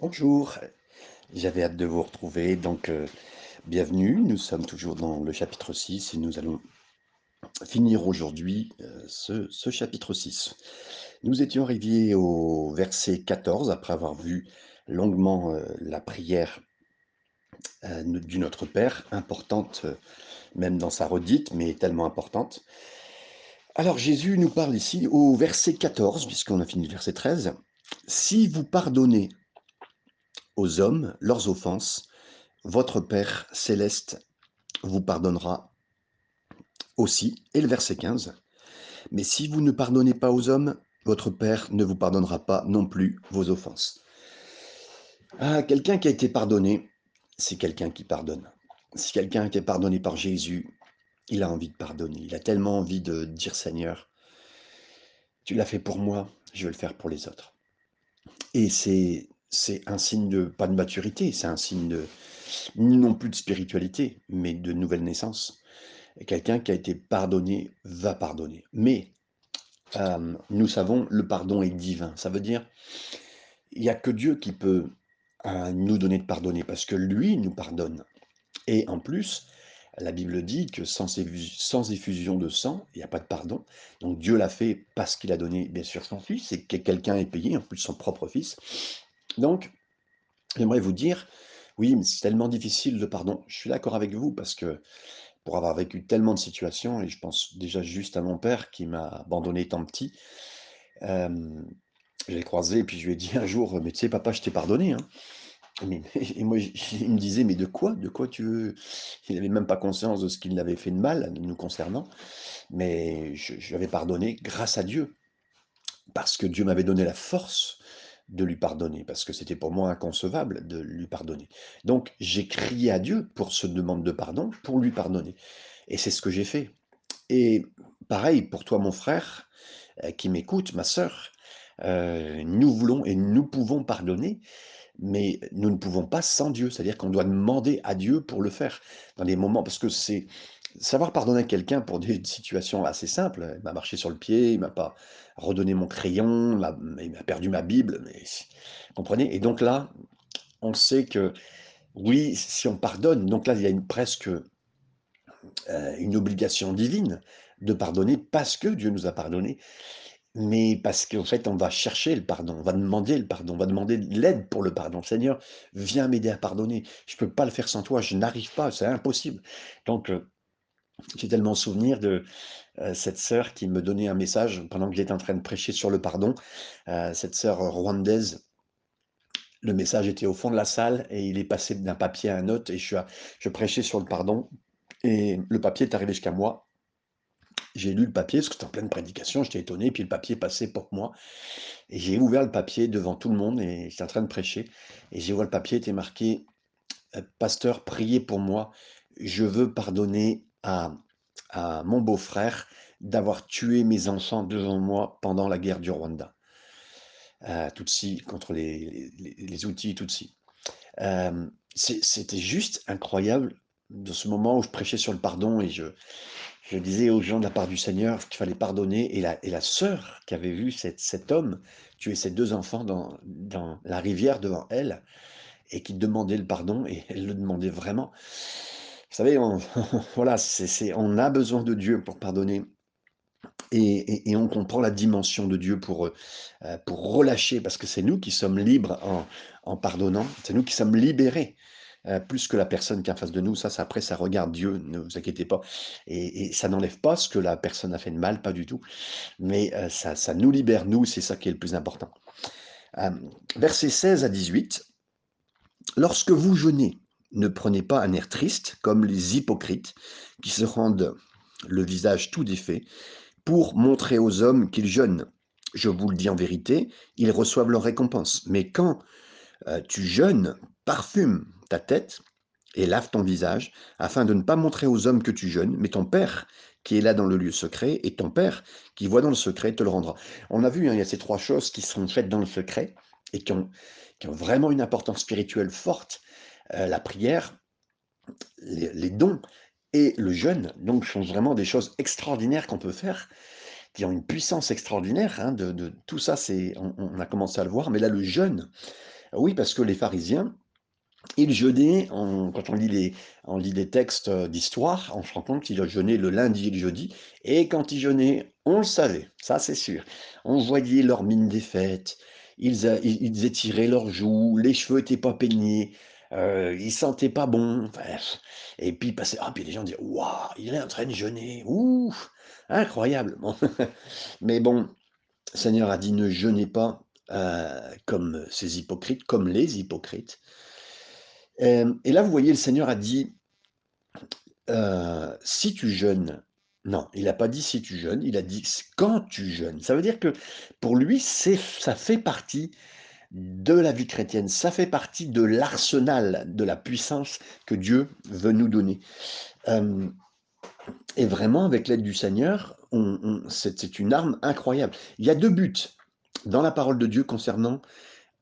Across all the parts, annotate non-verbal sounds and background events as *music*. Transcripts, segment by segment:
Bonjour, j'avais hâte de vous retrouver, donc euh, bienvenue. Nous sommes toujours dans le chapitre 6 et nous allons finir aujourd'hui euh, ce, chapitre 6. Nous étions arrivés au verset 14 après avoir vu longuement euh, la prière du Notre Père, importante même dans sa redite, mais tellement importante. Alors Jésus nous parle ici au verset 14, puisqu'on a fini le verset 13. Si vous pardonnez aux hommes leurs offenses, votre Père céleste vous pardonnera aussi. Et le verset 15. Mais si vous ne pardonnez pas aux hommes, votre Père ne vous pardonnera pas non plus vos offenses. Ah, quelqu'un qui a été pardonné, c'est quelqu'un qui pardonne. Si quelqu'un a été pardonné par Jésus, il a envie de pardonner. Il a tellement envie de dire Seigneur, tu l'as fait pour moi, je vais le faire pour les autres. Et c'est c'est un signe de, pas de maturité, c'est un signe de, non plus de spiritualité, mais de nouvelle naissance. Quelqu'un qui a été pardonné va pardonner. Mais euh, nous savons, le pardon est divin. Ça veut dire, il n'y a que Dieu qui peut euh, nous donner de pardonner, parce que lui nous pardonne. Et en plus, la Bible dit que sans, sans effusion de sang, il n'y a pas de pardon. Donc Dieu l'a fait parce qu'il a donné, bien sûr, son fils, et que quelqu'un est payé, en plus son propre fils. Donc, j'aimerais vous dire, oui, mais c'est tellement difficile de pardon. Je suis d'accord avec vous parce que pour avoir vécu tellement de situations, et je pense déjà juste à mon père qui m'a abandonné étant petit, euh, je l'ai croisé et puis je lui ai dit un jour, mais tu sais, papa, je t'ai pardonné. Hein. et moi, il me disait, mais de quoi De quoi tu veux? Il n'avait même pas conscience de ce qu'il avait fait de mal nous concernant, mais je, je l'avais pardonné grâce à Dieu, parce que Dieu m'avait donné la force de lui pardonner, parce que c'était pour moi inconcevable de lui pardonner. Donc j'ai crié à Dieu pour ce demande de pardon, pour lui pardonner. Et c'est ce que j'ai fait. Et pareil pour toi, mon frère, euh, qui m'écoute, ma sœur, euh, nous voulons et nous pouvons pardonner, mais nous ne pouvons pas sans Dieu. C'est-à-dire qu'on doit demander à Dieu pour le faire dans des moments, parce que c'est savoir pardonner à quelqu'un pour des *laughs* situations assez simples. Il m'a marché sur le pied, il m'a pas redonné mon crayon, il m'a perdu ma Bible, mais comprenez? Et donc là, on sait que oui, si on pardonne, donc là, il y a presque euh, une obligation divine de pardonner parce que Dieu nous a pardonné, mais parce qu'en fait, on va chercher le pardon, on va demander le pardon, on va demander l'aide pour le pardon. Seigneur, viens m'aider à pardonner. Je ne peux pas le faire sans toi, je n'arrive pas, c'est impossible. Donc, euh, j'ai tellement souvenir de cette sœur qui me donnait un message pendant que j'étais en train de prêcher sur le pardon. Cette sœur rwandaise, le message était au fond de la salle et il est passé d'un papier à un autre et je, prêchais sur le pardon et le papier est arrivé jusqu'à moi. J'ai lu le papier parce que c'était en pleine prédication, j'étais étonné, puis le papier passait pour moi. Et j'ai ouvert le papier devant tout le monde et j'étais en train de prêcher. Et j'ai vu le papier était marqué Pasteur, priez pour moi, je veux pardonner à, mon beau-frère d'avoir tué mes enfants devant moi pendant la guerre du Rwanda. Euh, Tutsi contre les, les, outils Tutsi. Euh, C'était juste incroyable de ce moment où je prêchais sur le pardon et je, je disais aux gens de la part du Seigneur qu'il fallait pardonner. Et la, et la sœur qui avait vu cet homme tuer ses deux enfants dans, dans la rivière devant elle et qui demandait le pardon, et elle le demandait vraiment. Savez, on, *laughs* voilà, on a besoin de Dieu pour pardonner. Et, on comprend la dimension de Dieu pour, euh, pour relâcher, parce que c'est nous qui sommes libres en, pardonnant, c'est nous qui sommes libérés, euh, plus que la personne qui est en face de nous. Ça, après, ça regarde Dieu, ne vous inquiétez pas. Et, ça n'enlève pas ce que la personne a fait de mal, pas du tout. Mais euh, ça, ça nous libère, nous, c'est ça qui est le plus important. versets 16 à 18. Lorsque vous jeûnez, ne prenez pas un air triste comme les hypocrites qui se rendent le visage tout défait pour montrer aux hommes qu'ils jeûnent. Je vous le dis en vérité, ils reçoivent leur récompense. Mais quand euh, tu jeûnes, parfume ta tête et lave ton visage, afin de ne pas montrer aux hommes que tu jeûnes, mais ton Père qui est là dans le lieu secret, et ton Père qui voit dans le secret te le rendra. On a vu, hein, il y a ces trois choses qui sont faites dans le secret et qui ont, qui ont vraiment une importance spirituelle forte. Euh, la prière, les, dons et le jeûne, donc, sont vraiment des choses extraordinaires qu'on peut faire, qui ont une puissance extraordinaire. Hein, de, tout ça, c'est, on, a commencé à le voir, mais là, le jeûne, Oui, parce que les pharisiens, ils jeûnaient en quand on lit les on lit les textes, d'histoire, on se rend compte qu'ils jeûnaient le lundi et le jeudi et quand ils jeûnaient, on le savait, ça c'est sûr. On voyait leur mine défaite, ils ils ils étiraient leurs joues, les cheveux étaient pas peignés, heu, ils sentaient pas bon, enfin et puis ah puis les gens disaient: «Waouh, il est en train de jeûner, ouh, incroyable!» *laughs* mais bon, le Seigneur a dit: «Ne jeûnez pas, heu, comme ces hypocrites, comme les hypocrites». Et là, vous voyez, le Seigneur a dit, heu: «Si tu jeûnes» non, il a pas dit: «Si tu jeûnes», il a dit: «s quand tu jeûnes». Ça veut dire que pour lui, ça fait partie de la vie chrétienne, ça fait partie de l'arsenal, de la puissance que Dieu veut nous donner. Hem et vraiment avec l'aide du Seigneur, c'est une arme incroyable. Il y a 2 buts dans la parole de Dieu concernant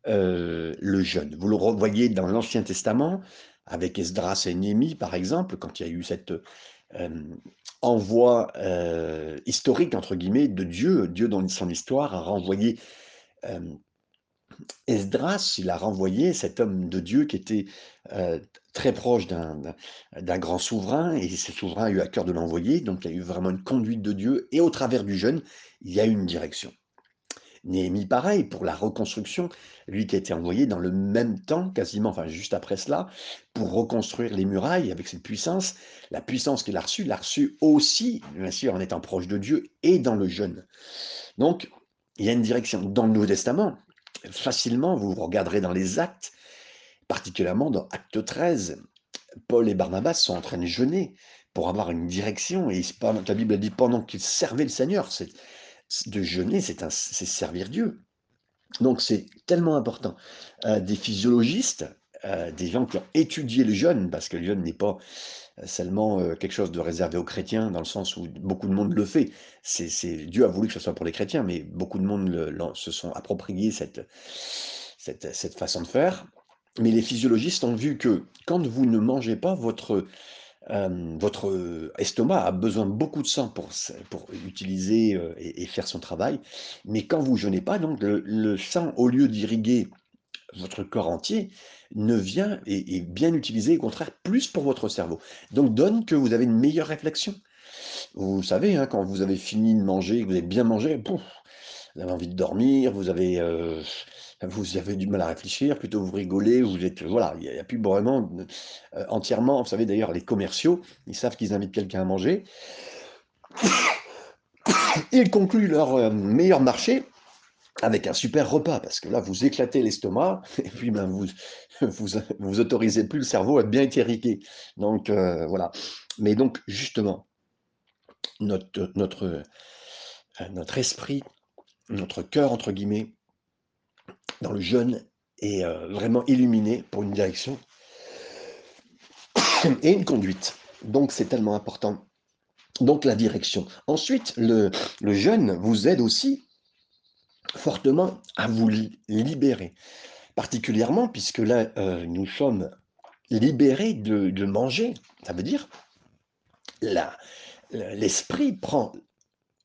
Heu, le jeûne. Vous le revoyez dans l'Ancien Testament avec Esdras et Néhémie, par exemple, quand il y a eu cet, hem, envoi, heu, «historique» entre guillemets de Dieu. Dieu dans son histoire a renvoyé, Esdras, il a renvoyé cet homme de Dieu qui était, heu, très proche d'un grand souverain et ce souverain a eu à cœur de l'envoyer, donc il y a eu vraiment une conduite de Dieu et au travers du jeûne, il y a une direction. Néhémie, pareil, pour la reconstruction, lui qui a été envoyé dans le même temps, quasiment, enfin juste après cela, pour reconstruire les murailles avec cette puissance. La puissance qu'il a reçue, l'a reçue aussi, bien sûr, en étant proche de Dieu et dans le jeûne. Donc, il y a une direction. Dans le Nouveau Testament, facilement, vous regarderez dans les actes, particulièrement dans Acte 13, Paul et Barnabas sont en train de jeûner pour avoir une direction. Et la Bible dit pendant qu'ils servaient le Seigneur, c'est de jeûner, c'est servir Dieu. Donc c'est tellement important. Heu, des physiologistes, heu, des gens qui ont étudié le jeûne, parce que le jeûne n'est pas, seulement, heu, quelque chose de réservé aux chrétiens, dans le sens où beaucoup de monde le fait. C'est Dieu a voulu que ce soit pour les chrétiens, mais beaucoup de monde se sont appropriés cette cette cette façon de faire. Mais les physiologistes ont vu que quand vous ne mangez pas, votre Hem, votre, estomac a besoin de beaucoup de sang pour pour utiliser, heu, et et faire son travail. Mais quand vous jeûnez pas, donc le le sang, au lieu d'irriguer votre corps entier, ne vient et est bien utilisé, au contraire, plus pour votre cerveau. Donc donne que vous avez une meilleure réflexion. Vous savez, hein, quand vous avez fini de manger, que vous avez bien mangé, vous avez envie de dormir, vous avez, heu, vous avez du mal à réfléchir, plutôt vous rigolez, vous êtes voilà, il y a plus vraiment, heu, entièrement vous savez d'ailleurs les commerciaux, ils savent qu'ils invitent quelqu'un à manger. *coughs* Ils concluent leur, heu, meilleur marché avec un super repas parce que là, vous éclatez l'estomac *laughs* et puis, ben, vous *laughs* vous vous autorisez plus le cerveau à bien être irrigué. Donc heu, voilà. Mais donc justement, notre notre, esprit, notre «cœur» entre guillemets, dans le jeûne est, heu, vraiment illuminé pour une direction *coughs* et une conduite. Donc c'est tellement important. Donc la direction. Ensuite, le le jeûne vous aide aussi fortement à vous li libérer. Particulièrement puisque là, heu, nous sommes libérés de manger. Ça veut dire l'esprit prend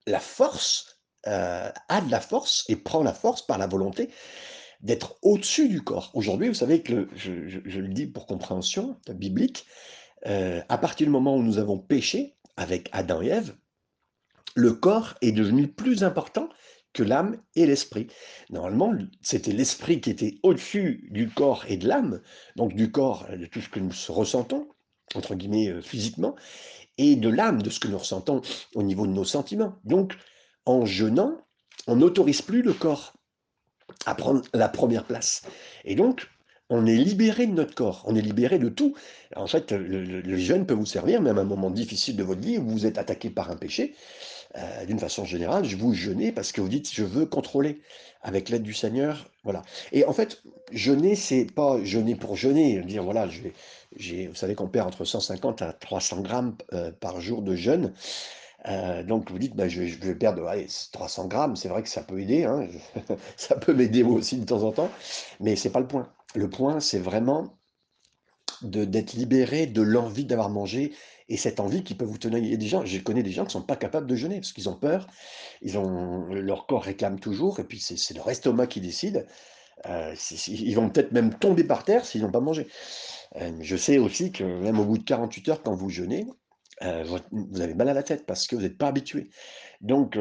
la force, heu, a de la force et prend la force par la volonté d'être au-dessus du corps. Aujourd'hui, vous savez que je le dis pour compréhension biblique, heu, à partir du moment où nous avons péché avec Adam et Ève, le corps est devenu plus important que l'âme et l'esprit. Normalement, c'était l'esprit qui était au-dessus du corps et de l'âme, donc du corps, heu, de tout ce que nous «ressentons» entre guillemets, heu, physiquement et de l'âme, de ce que nous ressentons au niveau de nos sentiments. Donc en jeûnant, on n'autorise plus le corps à prendre la première place et donc on est libéré de notre corps, on est libéré de tout. En fait, le jeûne peut vous servir même à un moment difficile de votre vie où vous êtes attaqué par un péché, heu, d'une façon générale, je vous jeûnez parce que vous dites: «Je veux contrôler avec l'aide du Seigneur», voilà et en fait, jeûner, c'est pas jeûner pour jeûner, dire voilà, je vous savez qu'on perd entre 150 à 300 grammes, heu, par jour de jeûne, heu, donc vous dites: «Bah, je je vais perdre, allez, 300 grammes», c'est vrai que ça peut aider, hein, *laughs* ça peut m'aider moi aussi de temps en temps, mais c'est pas le point. Le point, c'est vraiment de d'être libéré de l'envie d'avoir mangé et cette envie qui peut vous tenir des gens je connais des gens qui sont pas capables de jeûner parce qu'ils ont peur, ils ont leur corps réclame toujours et puis c'est c'est leur estomac qui décide. Euh, ils vont peut-être même tomber par terre s'ils n'ont pas mangé. Euh, je sais aussi que même au bout de 48 heures, quand vous jeûnez, euh, vous avez mal à la tête parce que vous n'êtes pas habitué. Donc,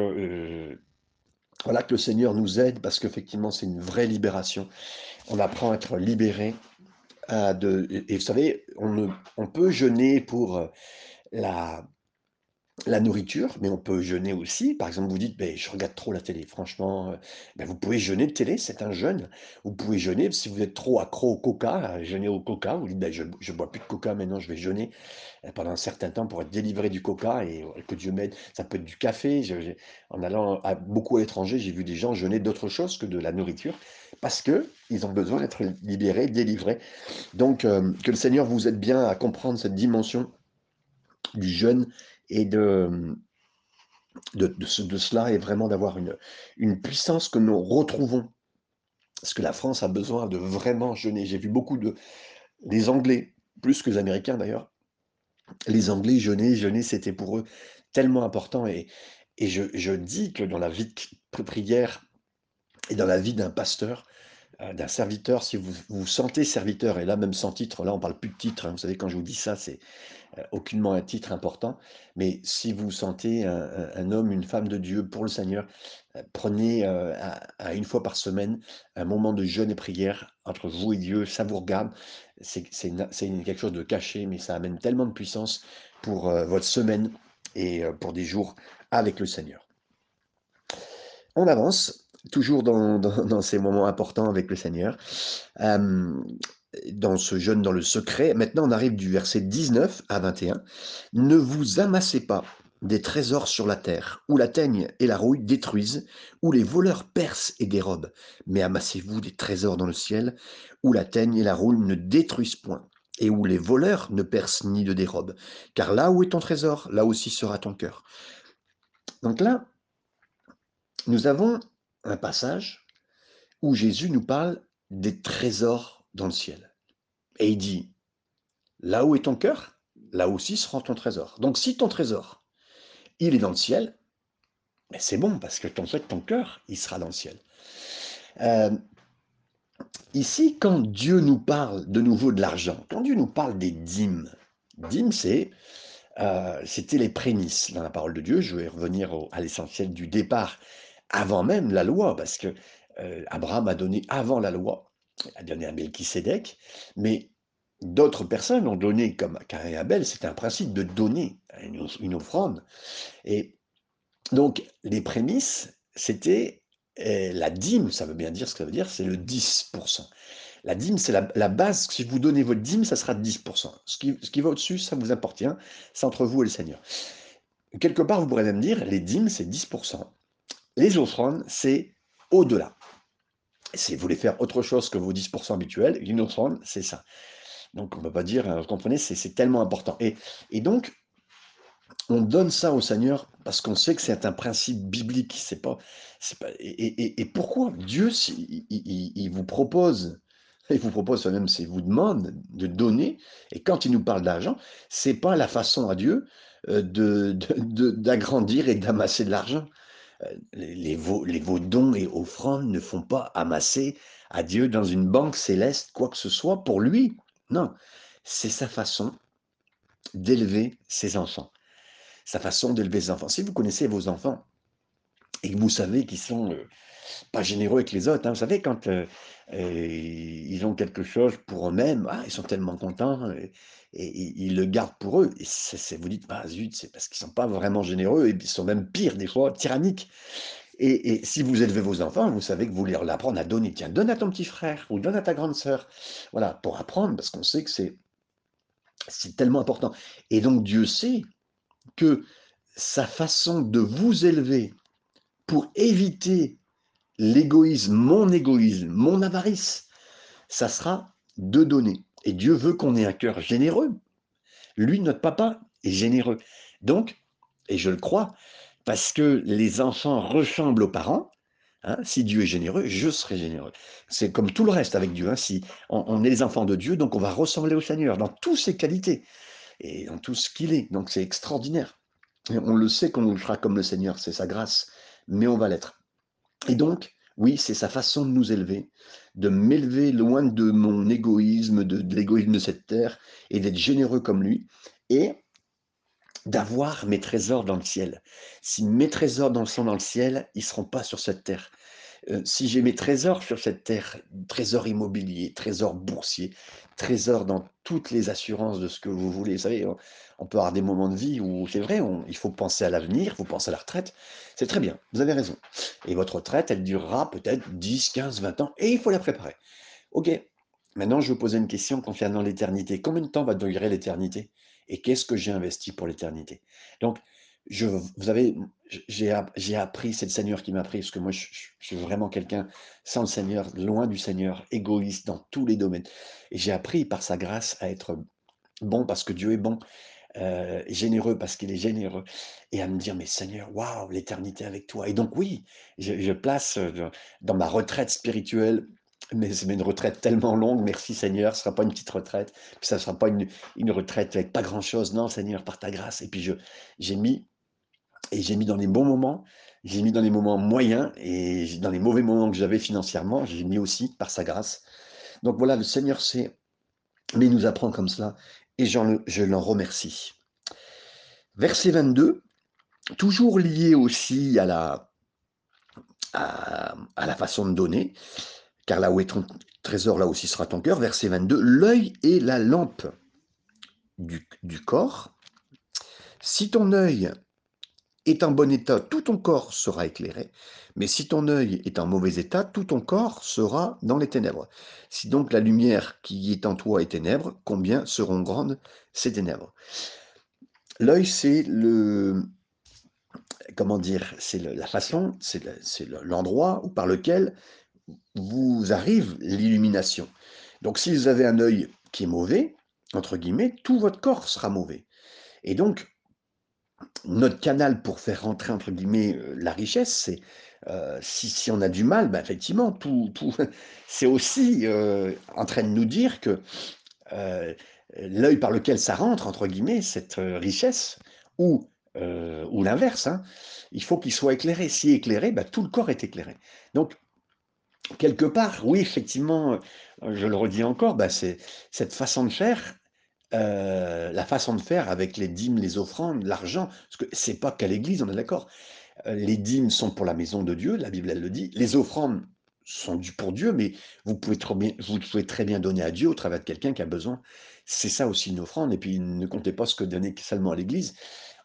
voilà que le Seigneur nous aide parce qu'effectivement, c'est une vraie libération. On apprend à être libéré. De, et, vous savez, on, on peut jeûner pour la, la nourriture, mais on peut jeûner aussi. Par exemple, vous dites, ben, je regarde trop la télé. Franchement, euh, ben, vous pouvez jeûner de télé, c'est un jeûne. Vous pouvez jeûner si vous êtes trop accro au coca, jeûner au coca. Vous dites, ben, je ne bois plus de coca, maintenant je vais jeûner euh, pendant un certain temps pour être délivré du coca et euh, que Dieu m'aide. Ça peut être du café. en allant beaucoup à l'étranger, j'ai vu des gens jeûner d'autre chose que de la nourriture parce qu'ils ont besoin d'être libérés, délivrés. Donc, que le Seigneur vous aide bien à comprendre cette dimension du jeûne et de, de, de, cela est vraiment d'avoir une, une puissance que nous retrouvons. Parce que la France a besoin de vraiment jeûner. J'ai vu beaucoup de... Les Anglais, plus que les Américains d'ailleurs, les Anglais jeûner, jeûner, c'était pour eux tellement important. Et, et je, je, dis que dans la vie de prière et dans la vie d'un pasteur, d'un serviteur, si vous vous sentez serviteur, et là même sans titre, là on parle plus de titre, hein, vous savez quand je vous dis ça, c'est euh, aucunement un titre important, mais si vous sentez un, homme, une femme de Dieu pour le Seigneur, euh, prenez à, une fois par semaine un moment de jeûne et prière entre vous et Dieu, ça vous regarde, c'est quelque chose de caché, mais ça amène tellement de puissance pour votre semaine et pour des jours avec le Seigneur. On avance toujours *laughs* dans, ces moments importants avec le Seigneur, dans ce jeûne dans le secret. Maintenant, on arrive du verset 19 à 21. Ne vous amassez pas des trésors sur la terre, où la teigne et la rouille détruisent, où les voleurs percent et dérobent, mais amassez-vous des trésors dans le ciel, où la teigne et la rouille ne détruisent point, et où les voleurs ne percent ni ne dérobent. Car là où est ton trésor, là aussi sera ton cœur. Donc là, nous avons un passage où Jésus nous parle des trésors dans le ciel. Et il dit, là où est ton cœur, là aussi sera ton trésor. Donc si ton trésor, il est dans le ciel, ben, c'est bon, parce que ton, ton cœur, il sera dans le ciel. Euh, ici, quand Dieu nous parle de nouveau de l'argent, quand Dieu nous parle des dîmes, dîmes, c'est euh, c'était les prémices dans la parole de Dieu. Je vais revenir à l'essentiel du départ avant même la loi, parce que Abraham a donné avant la loi, a donné à Melchisédek, mais d'autres personnes ont donné, comme Cain et Abel, c'est un principe de donner une, offrande. Et donc, les prémices, c'était euh, la dîme, ça veut bien dire ce que ça veut dire, c'est le 10%. La dîme, c'est la, base. Si vous donnez votre dîme, ça sera 10%. Ce qui, ce qui va au-dessus, ça vous appartient. C'est entre vous et le Seigneur. Quelque part, vous pourrez même dire, les dîmes, c'est 10%. Les offrandes, c'est au-delà. Si vous voulez faire autre chose que vos 10% habituels, une offrande, c'est ça. Donc, on ne peut pas dire, vous comprenez, c'est tellement important. Et, donc, on donne ça au Seigneur parce qu'on sait que c'est un principe biblique. C'est pas, et, pourquoi Dieu, il, vous propose, il vous propose même, c'est vous demande de donner. Et quand il nous parle d'argent, c'est pas la façon à Dieu euh, d'agrandir de, et d'amasser de l'argent. Les, vos, les vos dons et offrandes ne font pas amasser à Dieu dans une banque céleste quoi que ce soit pour lui. Non, c'est sa façon d'élever ses enfants. Sa façon d'élever ses enfants. Si vous connaissez vos enfants et que vous savez qu'ils sont euh, pas généreux avec les autres, hein, vous savez, quand euh, ils ont quelque chose pour eux-mêmes, ah, ils sont tellement contents et, ils le gardent pour eux. Et c'est, vous dites, bah zut, c'est parce qu'ils ne sont pas vraiment généreux et ils sont même pires, des fois, tyranniques. Et, si vous élevez vos enfants, vous savez que vous leur apprendre à donner. Tiens, donne à ton petit frère ou donne à ta grande sœur. Voilà, pour apprendre, parce qu'on sait que c'est tellement important. Et donc, Dieu sait que sa façon de vous élever pour éviter l'égoïsme, mon égoïsme, mon avarice, ça sera de donner. Et Dieu veut qu'on ait un cœur généreux. Lui, notre papa, est généreux. Donc, et je le crois, parce que les enfants ressemblent aux parents, hein, si Dieu est généreux, je serai généreux. C'est comme tout le reste avec Dieu. Hein, si on, est les enfants de Dieu, donc on va ressembler au Seigneur dans toutes ses qualités et dans tout ce qu'il est. Donc c'est extraordinaire. on le sait qu'on sera comme le Seigneur, c'est sa grâce, mais on va l'être. Et donc, Oui, c'est sa façon de nous élever, de m'élever loin de mon égoïsme, de, l'égoïsme de cette terre, et d'être généreux comme lui, et d'avoir mes trésors dans le ciel. Si mes trésors sont dans le ciel, ils seront pas sur cette terre. Euh, si j'ai mes trésors sur cette terre, trésors immobiliers, trésors boursiers, trésors dans toutes les assurances de ce que vous voulez. Vous savez, on, peut avoir des moments de vie où c'est vrai, il faut penser à l'avenir, il faut penser à la retraite. C'est très bien, vous avez raison. Et votre retraite, elle durera peut-être 10, 15, 20 ans, et il faut la préparer. Ok, maintenant je vais vous poser une question concernant l'éternité. Combien de temps va durer l'éternité? Et qu'est-ce que j'ai investi pour l'éternité? Donc, je, vous avez, j'ai app- j'ai appris, c'est le Seigneur qui m'a appris, parce que moi je, suis vraiment quelqu'un sans le Seigneur, loin du Seigneur, égoïste dans tous les domaines. Et j'ai appris par sa grâce à être bon parce que Dieu est bon, euh, généreux parce qu'il est généreux, et à me dire, mais Seigneur, waouh, l'éternité avec toi. Et donc oui, je, place euh, dans ma retraite spirituelle, mais c'est une retraite tellement longue, merci Seigneur, ce ne sera pas une petite retraite, puis ça ne sera pas une, une retraite avec pas grand-chose, non Seigneur, par ta grâce. Et puis j'ai mis, et j'ai mis dans les bons moments, j'ai mis dans les moments moyens, et dans les mauvais moments que j'avais financièrement, j'ai mis aussi par sa grâce. Donc voilà, le Seigneur sait, mais il nous apprend comme cela, et je l'en remercie. Verset 22, toujours lié aussi à la, à la façon de donner, car là où est ton trésor, là aussi sera ton cœur. Verset 22, l'œil est la lampe du, du corps. Si ton œil est en bon état, tout ton corps sera éclairé. Mais si ton œil est en mauvais état, tout ton corps sera dans les ténèbres. Si donc la lumière qui est en toi est ténèbres, combien seront grandes ces ténèbres? L'œil, c'est le, comment dire, c'est la façon, c'est le- c'est le- l'endroit où par lequel vous arrive l'illumination. Donc si vous avez un œil qui est mauvais, entre guillemets, tout votre corps sera mauvais. Et donc, notre canal pour faire rentrer, entre guillemets, euh, la richesse, c'est euh, si, on a du mal, ben effectivement, tout, tout, *laughs* c'est aussi euh, en train de nous dire que l'œil par lequel ça rentre, entre guillemets, cette richesse, ou, ou l'inverse, hein, il faut qu'il soit éclairé. Si éclairé, ben, tout le corps est éclairé. Donc, quelque part, oui, effectivement, je le redis encore, ben, c'est cette façon de faire, euh, la façon de faire avec les dîmes, les offrandes, l'argent, parce que c'est pas qu'à l'église, on est d'accord. Euh, Les dîmes sont pour la maison de Dieu, la Bible elle le dit. Les offrandes sont du pour Dieu, mais vous pouvez, trop bien, vous pouvez très bien donner à Dieu au travers de quelqu'un qui a besoin. C'est ça aussi une offrande. Et puis ne comptez pas ce que donner seulement à l'Église.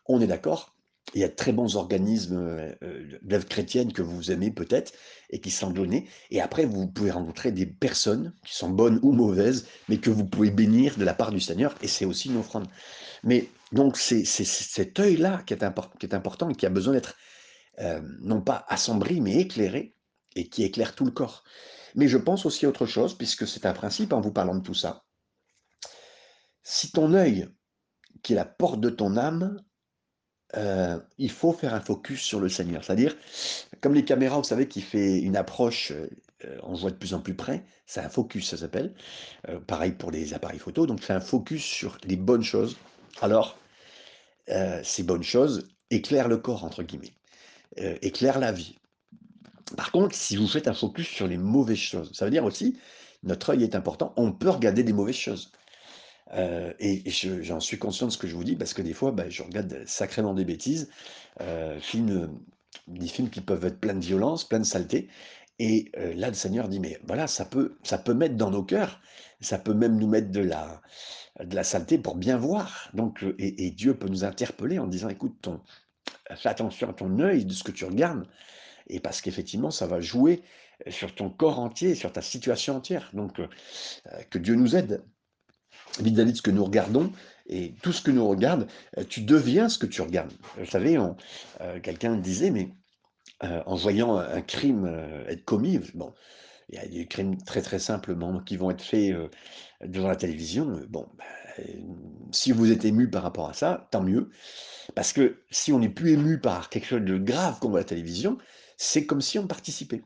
On est d'accord. Il y a de très bons organismes euh, euh, d'œuvre chrétienne que vous aimez peut-être et qui sont donnés. Et après, vous pouvez rencontrer des personnes qui sont bonnes ou mauvaises, mais que vous pouvez bénir de la part du Seigneur. Et c'est aussi une offrande. Mais donc, c'est cet œil-là qui, qui est important et qui a besoin d'être euh, non pas assombri, mais éclairé, et qui éclaire tout le corps. Mais je pense aussi à autre chose, puisque c'est un principe en vous parlant de tout ça. Si ton œil, qui est la porte de ton âme, euh, il faut faire un focus sur le Seigneur. C'est-à-dire, comme les caméras, vous savez, qui fait une approche, euh, on voit de plus en plus près, c'est un focus, ça s'appelle. Euh, pareil pour les appareils photo, donc c'est un focus sur les bonnes choses. Alors, ces bonnes choses éclairent le corps, entre guillemets, éclairent la vie. Par contre, si vous faites un focus sur les mauvaises choses, ça veut dire aussi, notre œil est important, on peut regarder des mauvaises choses. Euh, et et je- j'en suis conscient de ce que je vous dis parce que des fois, bah, je regarde sacrément des bêtises, euh, films, des films qui peuvent être pleins de violence, pleins de saleté. Et euh, là, le Seigneur dit, mais voilà, ça peut, ça peut mettre dans nos cœurs, ça peut même nous mettre de la, de la saleté pour bien voir. Donc, euh, et, Dieu peut nous interpeller en disant, écoute, ton, fais attention à ton œil de ce que tu regardes et parce qu'effectivement, ça va jouer sur ton corps entier, sur ta situation entière. Donc, euh, que Dieu nous aide de ce que nous regardons et tout ce que nous regarde, euh, tu deviens ce que tu regardes. Vous savez, euh, quelqu'un disait, mais euh, en voyant un crime être commis, bon, il y a des crimes très très simplement qui vont être faits devant la télévision. Bon, euh, si vous êtes ému par rapport à ça, tant mieux. Parce que si on n'est plus ému par quelque chose de grave qu'on voit à la télévision, c'est comme si on participait.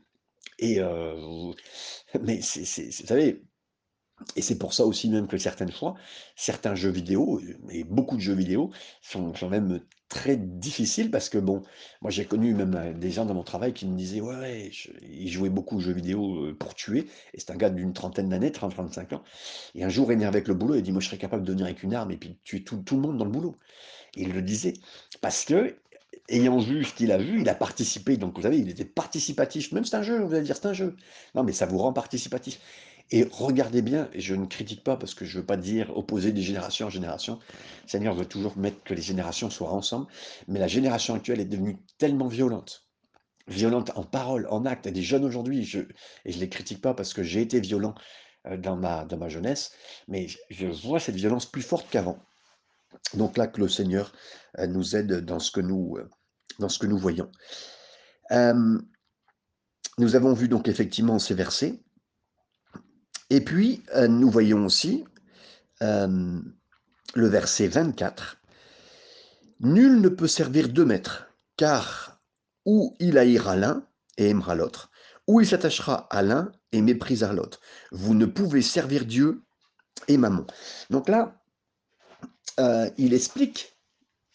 Et *laughs* mais c'est- vous savez, Et c'est pour ça aussi même que certaines fois, certains jeux vidéo, et beaucoup de jeux vidéo sont sont même très difficiles parce que bon, moi j'ai connu même, heu, des gens dans mon travail qui me disaient: «Ouais, ouais, je» ils jouaient beaucoup aux jeux vidéo, heu, pour tuer. Et c'est un gars d'une trentaine d'années, 30-35 ans. Et un jour énervé avec le boulot, il dit: «Moi je serais capable de venir avec une arme et puis tuer tout tout le monde dans le boulot». Et il le disait parce que, ayant vu ce qu'il a vu, il a participé, donc vous savez, il était participatif, même c'est un jeu, vous allez dire: «C'est un jeu». Non, mais ça vous rend participatif et regardez bien, et je ne critique pas parce que je veux pas dire opposer des générations en génération. Seigneur veut toujours mettre que les générations soient ensemble, mais la génération actuelle est devenue tellement violente. Violente en parole, en acte. A des jeunes aujourd'hui, je et je les critique pas parce que j'ai été violent, heu, dans ma dans ma jeunesse, mais je vois cette violence plus forte qu'avant. Donc là, que le Seigneur, heu, nous aide dans ce que nous, heu, dans ce que nous voyons. Nous avons vu donc effectivement ces versets et puis, heu, nous voyons aussi, hem, le verset 24: «Nul ne peut servir 2 maîtres, car ou il haïra l'un et aimera l'autre, ou il s'attachera à l'un et méprisera l'autre. Vous ne pouvez servir Dieu et Mammon». Donc là, heu, il explique,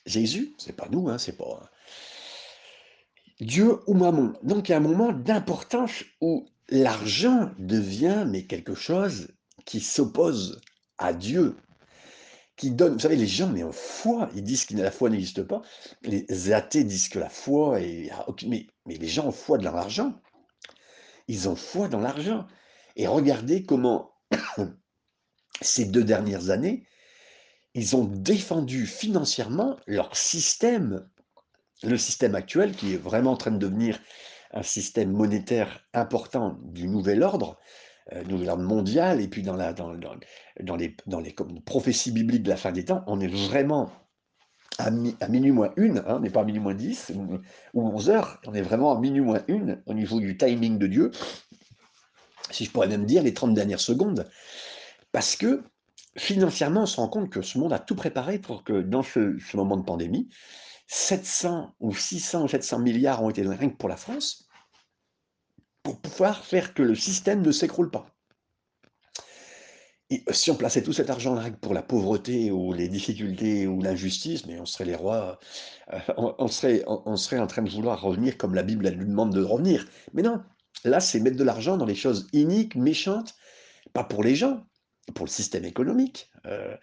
Jésus, c'est pas nous, hein, c'est pas Dieu ou Mammon. Donc il y a un moment d'importance où l'argent devient, mais quelque chose qui s'oppose à Dieu, qui donne vous savez, les gens, mais ont foi, ils disent que la foi n'existe pas. Les athées disent que la foi est mais mais les gens ont foi dans l'argent. Ils ont foi dans l'argent et regardez comment *coughs* ces 2 dernières années, ils ont défendu financièrement leur système, le système actuel qui est vraiment en train de devenir un système monétaire important du nouvel ordre, heu, nouvel ordre mondial et puis dans les prophéties bibliques de la fin des temps, on est vraiment à mi minuit moins une, hein, on n'est pas à minuit moins 10 ou ou 11:00, on est vraiment à minuit moins une au niveau du timing de Dieu. Si je pourrais même dire les 30 dernières secondes. Parce que financièrement, on se rend compte que ce monde a tout préparé pour que dans ce moment de pandémie, 700 ou 600 ou 700 milliards ont été donnés rien que pour la France pour pouvoir faire que le système ne s'écroule pas. Et si on plaçait tout cet argent là pour la pauvreté ou les difficultés ou l'injustice, mais on serait les rois, on on serait en train de vouloir revenir comme la Bible, elle nous demande de revenir. Mais non, là, c'est mettre de l'argent dans les choses iniques, méchantes, pas pour les gens, pour le système économique. Heu,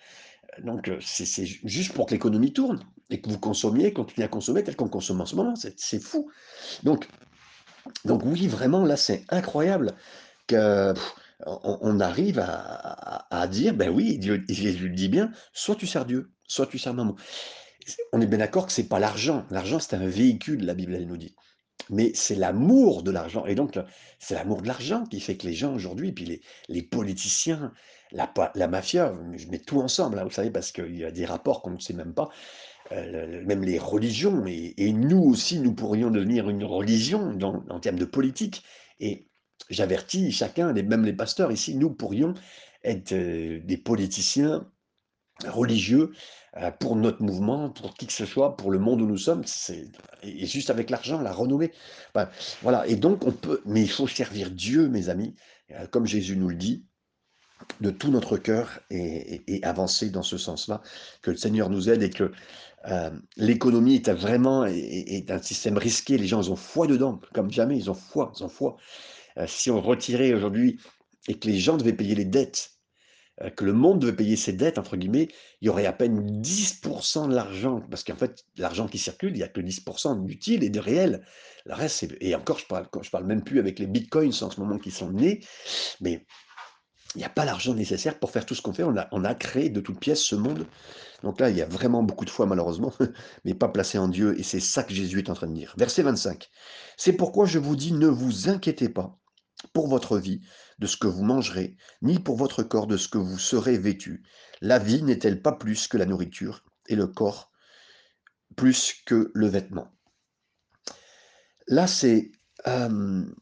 donc heu, c'est c'est ju juste pour que l'économie tourne et que vous consommiez, continuez à consommer tel qu'on consomme en ce moment, c'est fou. Donc donc oui, vraiment là, c'est incroyable que arrive à dire: «Beh oui», Dieu Jésus le dit bien: «Soit tu sers Dieu, soit tu sers Mammon». C on est bien d'accord que c'est pas l'argent. L'argent, c'est un véhicule, la Bible, elle nous dit. Mais c'est l'amour de l'argent et donc, c'est l'amour de l'argent qui fait que les gens aujourd'hui, puis les les politiciens, la mafia, je mets tout ensemble, hein, vous savez, parce qu'il y a des rapports qu'on ne sait même pas, le même les religions et et nous aussi, nous pourrions devenir une religion dans en termes de politique. Et j'avertis chacun, les même les pasteurs ici, nous pourrions être, heu, des politiciens religieux, heu, pour notre mouvement, pour qui que ce soit, pour le monde où nous sommes, et juste avec l'argent, la renommée. Voilà. Et donc on peut mais il faut servir Dieu, mes amis, comme Jésus nous le dit, de tout notre cœur et avancer dans ce sens-là. Que le Seigneur nous aide et que, hem, l'économie est vraiment est un système risqué. Les gens, ils ont foi dedans, comme jamais, ils ont foi, ils ont foi. Heu, si on retirait aujourd'hui et que les gens devaient payer les dettes heu, que le monde devait payer «ses dettes» entre guillemets, il y aurait à peine 10 de l'argent parce qu'en fait, l'argent qui circule, il y a que 10 d'utile et de réel. Le reste, et encore je parle je parle même plus avec les bitcoins en ce moment qui sont nés, mais il y a pas l'argent nécessaire pour faire tout ce qu'on fait. On a créé de toutes pièces ce monde. Donc là, il y a vraiment beaucoup de foi malheureusement, *laughs* mais pas placée en Dieu et c'est ça que Jésus est en train de dire. Verset 25: «C'est pourquoi je vous dis: ne vous inquiétez pas pour votre vie, de ce que vous mangerez, ni pour votre corps, de ce que vous serez vêtu. La vie n'est-elle pas plus que la nourriture, et le corps plus que le vêtement? Là, c'est, hem,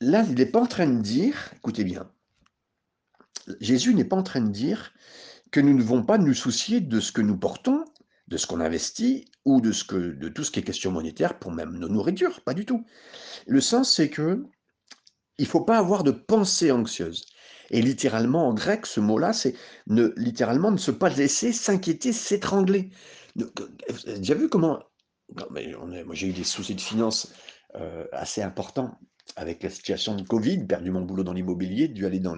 là, il n'est pas en train de dire, écoutez bien, Jésus n'est pas en train de dire que nous ne devons pas nous soucier de ce que nous portons, de ce qu'on investit ou de tout ce qui est question monétaire pour même nos nourritures, pas du tout. Le sens, c'est que Il faut pas avoir de pensée anxieuse Et littéralement, en grec, ce mot-là, c'est ne, littéralement ne se pas laisser s'inquiéter, s'étrangler. Déjà vu comment... Moi, j'ai eu des soucis de finances euh, assez importants avec la situation de Covid, perdu mon boulot dans l'immobilier, dû aller dans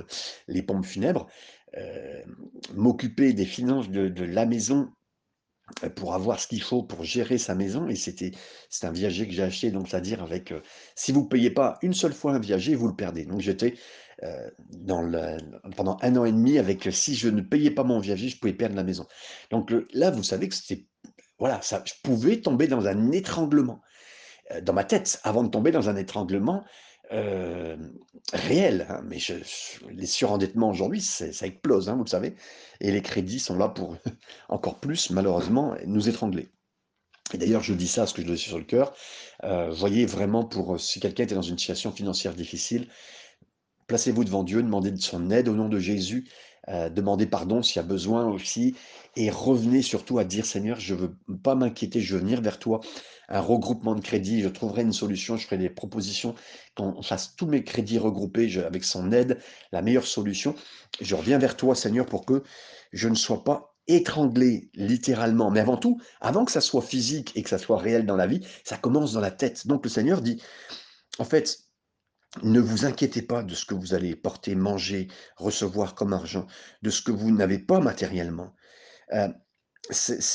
les pompes funèbres, euh, m'occuper des finances de, la maison euh, pour avoir ce qu'il faut pour gérer sa maison. Et c'était c'est un viager que j'ai acheté, donc c'est-à-dire avec euh, si vous ne payez pas une seule fois un viager, vous le perdez. Donc j'étais dans le, pendant un an et demi avec si je ne payais pas mon viager, je pouvais perdre la maison. Donc là, vous savez que c'était voilà, je pouvais tomber dans un étranglement dans ma tête avant de tomber dans un étranglement réel. Hein, mais les surendettements aujourd'hui, ça explose, hein, vous le savez. Et les crédits sont là pour *laughs* encore plus, malheureusement, nous étrangler. Et d'ailleurs, je dis ça parce que je le suis sur le cœur. voyez vraiment pour si quelqu'un était dans une situation financière difficile, placez-vous devant Dieu, demandez de son aide au nom de Jésus, demandez pardon s'il y a besoin aussi, et revenez surtout à dire Seigneur, je ne veux pas m'inquiéter, je veux venir vers toi un regroupement de crédits, je trouverai une solution, je ferai des propositions, qu'on fasse tous mes crédits regroupés avec son aide, la meilleure solution. Je reviens vers toi, Seigneur, pour que je ne sois pas étranglé littéralement. Mais avant tout, avant que ça soit physique et que ça soit réel dans la vie, ça commence dans la tête. Donc le Seigneur dit, en fait, ne vous inquiétez pas de ce que vous allez porter, manger, recevoir comme argent, de ce que vous n'avez pas matériellement. Euh,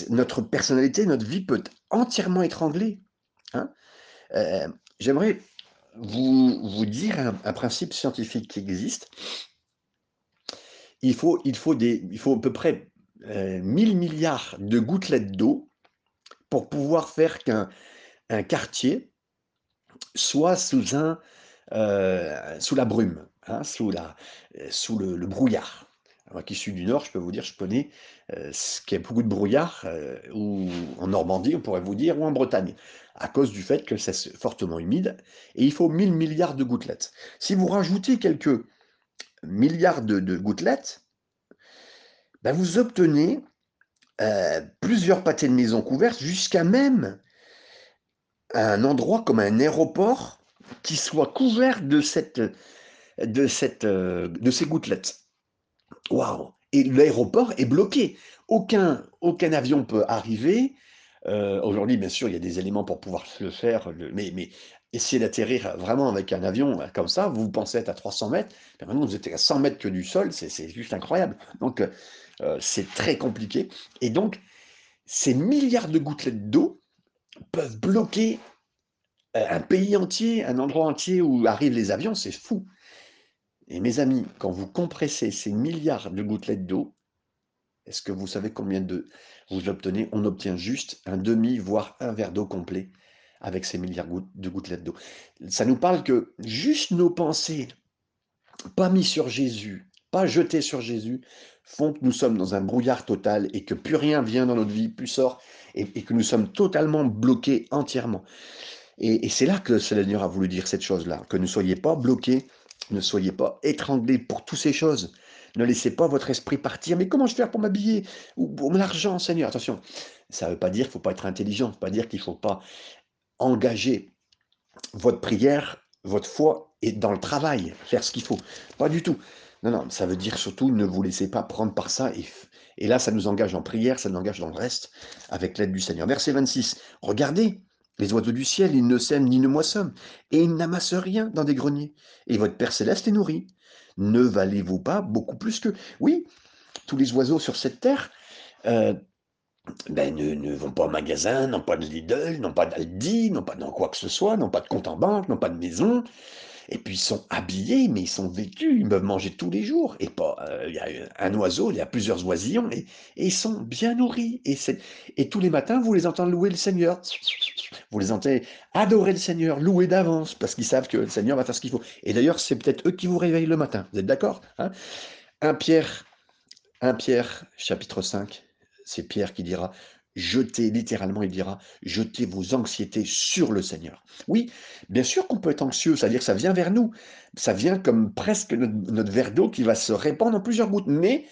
notre personnalité, notre vie peut entièrement étranglée. Hein. Euh, j'aimerais vous, vous dire un, principe scientifique qui existe. Il faut, il faut, des, il faut à peu près 1000 euh, milliards de gouttelettes d'eau pour pouvoir faire qu'un un quartier soit sous, un, euh, sous la brume, hein, sous, sous le brouillard. Moi qui suis du Nord, je peux vous dire, je connais euh, ce qui a beaucoup de brouillard, euh, ou en Normandie, on pourrait vous dire, ou en Bretagne, à cause du fait que c'est fortement humide, et il faut 1000 milliards de gouttelettes. Si vous rajoutez quelques milliards de, gouttelettes, ben vous obtenez euh, plusieurs pâtés de maison couvertes, jusqu'à même un endroit comme un aéroport qui soit couvert de, cette, de, cette, de ces gouttelettes. Waouh Et l'aéroport est bloqué. Aucun, aucun avion peut arriver. Euh, aujourd'hui, bien sûr, il y a des éléments pour pouvoir le faire, mais, mais essayer d'atterrir vraiment avec un avion euh, comme ça, vous pensez être à 300 mètres, mais maintenant vous êtes à 100 mètres que du sol, c'est juste incroyable. Donc, euh, c'est très compliqué. Et donc, ces milliards de gouttelettes d'eau peuvent bloquer un pays entier, un endroit entier où arrivent les avions, c'est fou. Et mes amis, quand vous compressez ces milliards de gouttelettes d'eau, est-ce que vous savez combien de vous obtenez? On obtient juste un demi, voire un verre d'eau complet avec ces milliards de gouttelettes d'eau. Ça nous parle que juste nos pensées, pas mis sur Jésus, pas jetées sur Jésus, font que nous sommes dans un brouillard total et que plus rien vient dans notre vie, plus sort, et, que nous sommes totalement bloqués entièrement. Et, c'est là que le Seigneur a voulu dire cette chose-là, que ne soyez pas bloqués ne soyez pas étranglés pour toutes ces choses. Ne laissez pas votre esprit partir. Mais comment je fais pour m'habiller Ou pour l'argent, Seigneur? Attention, ça ne veut pas dire qu'il ne faut pas être intelligent. Ça veut pas dire qu'il ne faut pas engager votre prière, votre foi et dans le travail, faire ce qu'il faut. Pas du tout. Non, non, ça veut dire surtout ne vous laissez pas prendre par ça. Et, et là, ça nous engage en prière, ça nous engage dans le reste, avec l'aide du Seigneur. Verset 26. Regardez, les oiseaux du ciel, ils ne sèment ni ne moissonnent, et ils n'amassent rien dans des greniers. Et votre Père céleste les nourrit. Ne valez-vous pas beaucoup plus que... Oui, tous les oiseaux sur cette terre euh, ben, ne, vont pas au magasin, n'ont pas de Lidl, n'ont pas d'Aldi, n'ont pas de quoi que ce soit, n'ont pas de compte en banque, n'ont pas de maison. Et puis ils sont habillés, mais ils sont vêtus, ils peuvent manger tous les jours. Et pas, euh, il y a un oiseau, il y a plusieurs oisillons, et, ils sont bien nourris. Et, et tous les matins, vous les entendez louer le Seigneur. Vous les entendez adorer le Seigneur, louer d'avance, parce qu'ils savent que le Seigneur va faire ce qu'il faut. Et d'ailleurs, c'est peut-être eux qui vous réveillent le matin. Vous êtes d'accord hein? 1 Pierre, 1 Pierre, chapitre 5, c'est Pierre qui dira jetez, littéralement, il dira, jetez vos anxiétés sur le Seigneur. Oui, bien sûr qu'on peut être anxieux, c'est-à-dire que ça vient vers nous. Ça vient comme presque notre, verre d'eau qui va se répandre en plusieurs gouttes. Mais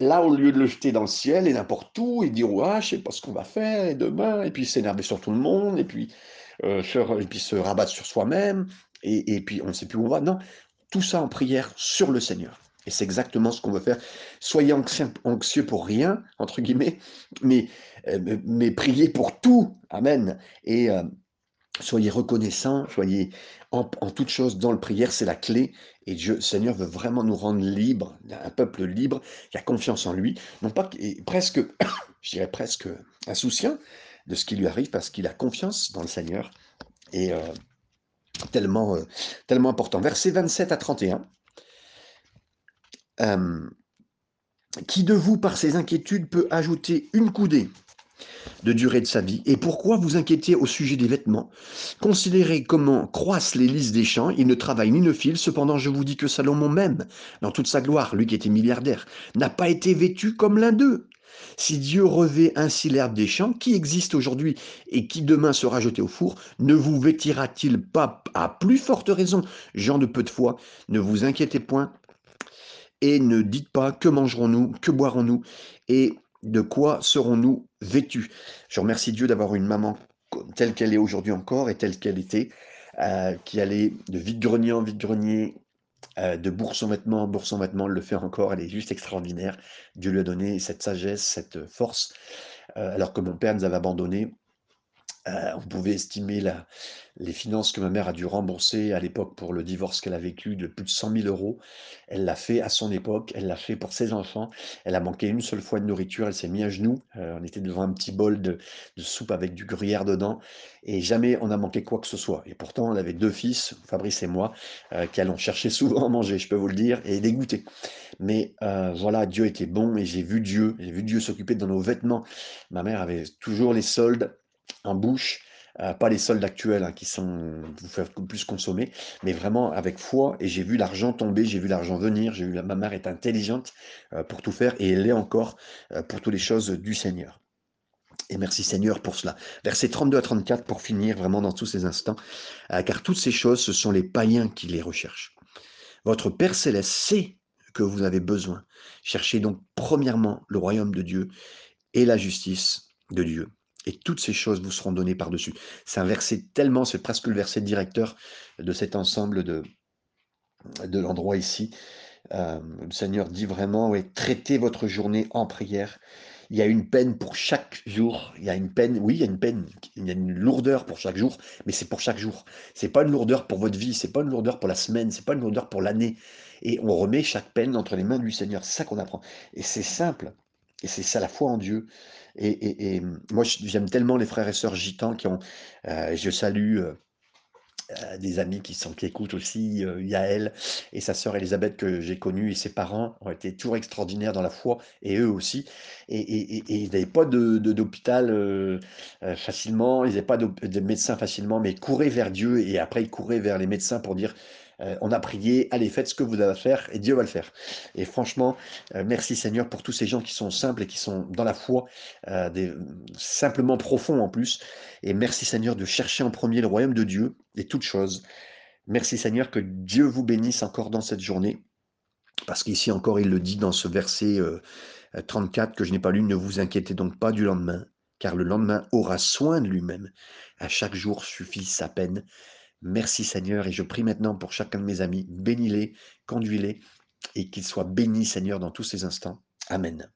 là, au lieu de le jeter dans le ciel et n'importe où, et dire, ouais, je sais pas ce qu'on va faire demain, et puis s'énerver sur tout le monde, et puis, euh, se, et puis se rabattre sur soi-même, et, et puis on ne sait plus où on va. Non, tout ça en prière sur le Seigneur. Et c'est exactement ce qu'on veut faire. Soyez anxieux, pour rien, entre guillemets, mais, euh, mais priez pour tout. Amen. Et euh, soyez reconnaissants, soyez en, en toute chose dans le prière, c'est la clé. Et Dieu, Seigneur veut vraiment nous rendre libres, un peuple libre qui a confiance en lui, non pas presque, *coughs* je dirais presque insouciant de ce qui lui arrive parce qu'il a confiance dans le Seigneur. Et euh, tellement, tellement important. Versets 27 à 31. Euh, qui de vous, par ses inquiétudes, peut ajouter une coudée de durée de sa vie. Et pourquoi vous inquiétez au sujet des vêtements? Considérez comment croissent les lys des champs, ils ne travaillent ni ne filent, cependant je vous dis que Salomon même, dans toute sa gloire, lui qui était milliardaire, n'a pas été vêtu comme l'un d'eux. Si Dieu revêt ainsi l'herbe des champs, qui existe aujourd'hui et qui demain sera jeté au four, ne vous vêtira-t-il pas à plus forte raison, gens de peu de foi Ne vous inquiétez point, et ne dites pas que mangerons-nous, que boirons-nous et de quoi serons-nous vêtus? Je remercie Dieu d'avoir une maman telle qu'elle est aujourd'hui encore et telle qu'elle était, euh, qui allait de vide-grenier en vide-grenier, euh, de bourse en vêtements en bourse en vêtements, elle le fait encore, elle est juste extraordinaire. Dieu lui a donné cette sagesse, cette force, euh, alors que mon père nous avait abandonnés euh, on pouvait estimer les finances que ma mère a dû rembourser à l'époque pour le divorce qu'elle a vécu de plus de 100 000 euros. Elle l'a fait à son époque, elle l'a fait pour ses enfants. Elle a manqué une seule fois de nourriture, elle s'est mise à genoux. Euh, on était devant un petit bol de, soupe avec du gruyère dedans et jamais on a manqué quoi que ce soit. Et pourtant, elle avait deux fils, Fabrice et moi, euh, qui allons chercher *laughs* souvent à manger, je peux vous le dire, et dégoûter. Mais voilà, Dieu était bon et j'ai vu Dieu, j'ai vu Dieu s'occuper de nos vêtements. Ma mère avait toujours les soldes en bouche, euh, pas les soldes actuels hein, qui sont vous faire plus consommer, mais vraiment avec foi. Et j'ai vu l'argent tomber, j'ai vu l'argent venir, j'ai vu ma mère est intelligente euh, pour tout faire et elle est encore euh, pour toutes les choses du Seigneur. Et merci Seigneur pour cela. Versets 32 à 34 pour finir vraiment dans tous ces instants, car toutes ces choses, ce sont les païens qui les recherchent. Votre Père céleste sait que vous avez besoin. Cherchez donc premièrement le royaume de Dieu et la justice de Dieu et toutes ces choses vous seront données par-dessus. C'est un verset tellement, c'est presque le verset directeur de cet ensemble de, de l'endroit ici. Euh, le Seigneur dit vraiment, ouais, traitez votre journée en prière. Il y a une peine pour chaque jour. Il y a une peine, oui, il y a une peine, il y a une lourdeur pour chaque jour, mais c'est pour chaque jour. C'est pas une lourdeur pour votre vie, c'est pas une lourdeur pour la semaine, c'est pas une lourdeur pour l'année. Et on remet chaque peine entre les mains du Seigneur. C'est ça qu'on apprend. Et c'est simple. Et c'est ça la foi en Dieu. Et, moi, j'aime tellement les frères et sœurs gitans qui ont. Euh, je salue. Euh, euh, des amis qui sont qui écoutent aussi Yael et sa sœur Elisabeth que j'ai connue et ses parents ont été toujours extraordinaires dans la foi et eux aussi et, ils n'avaient pas de, d'hôpital facilement ils n'avaient pas de, de médecin facilement mais ils couraient vers Dieu et après ils couraient vers les médecins pour dire euh, on a prié, allez, faites ce que vous avez à faire et Dieu va le faire. Et franchement, euh, merci Seigneur pour tous ces gens qui sont simples et qui sont dans la foi, euh, des, simplement profonds en plus. Et merci Seigneur de chercher en premier le royaume de Dieu et toutes choses. Merci Seigneur que Dieu vous bénisse encore dans cette journée. Parce qu'ici encore, il le dit dans ce verset 34 que je n'ai pas lu, ne vous inquiétez donc pas du lendemain, car le lendemain aura soin de lui-même. À chaque jour suffit sa peine. Merci Seigneur, et je prie maintenant pour chacun de mes amis, bénis-les, conduis-les, et qu'ils soient bénis Seigneur dans tous ces instants. Amen.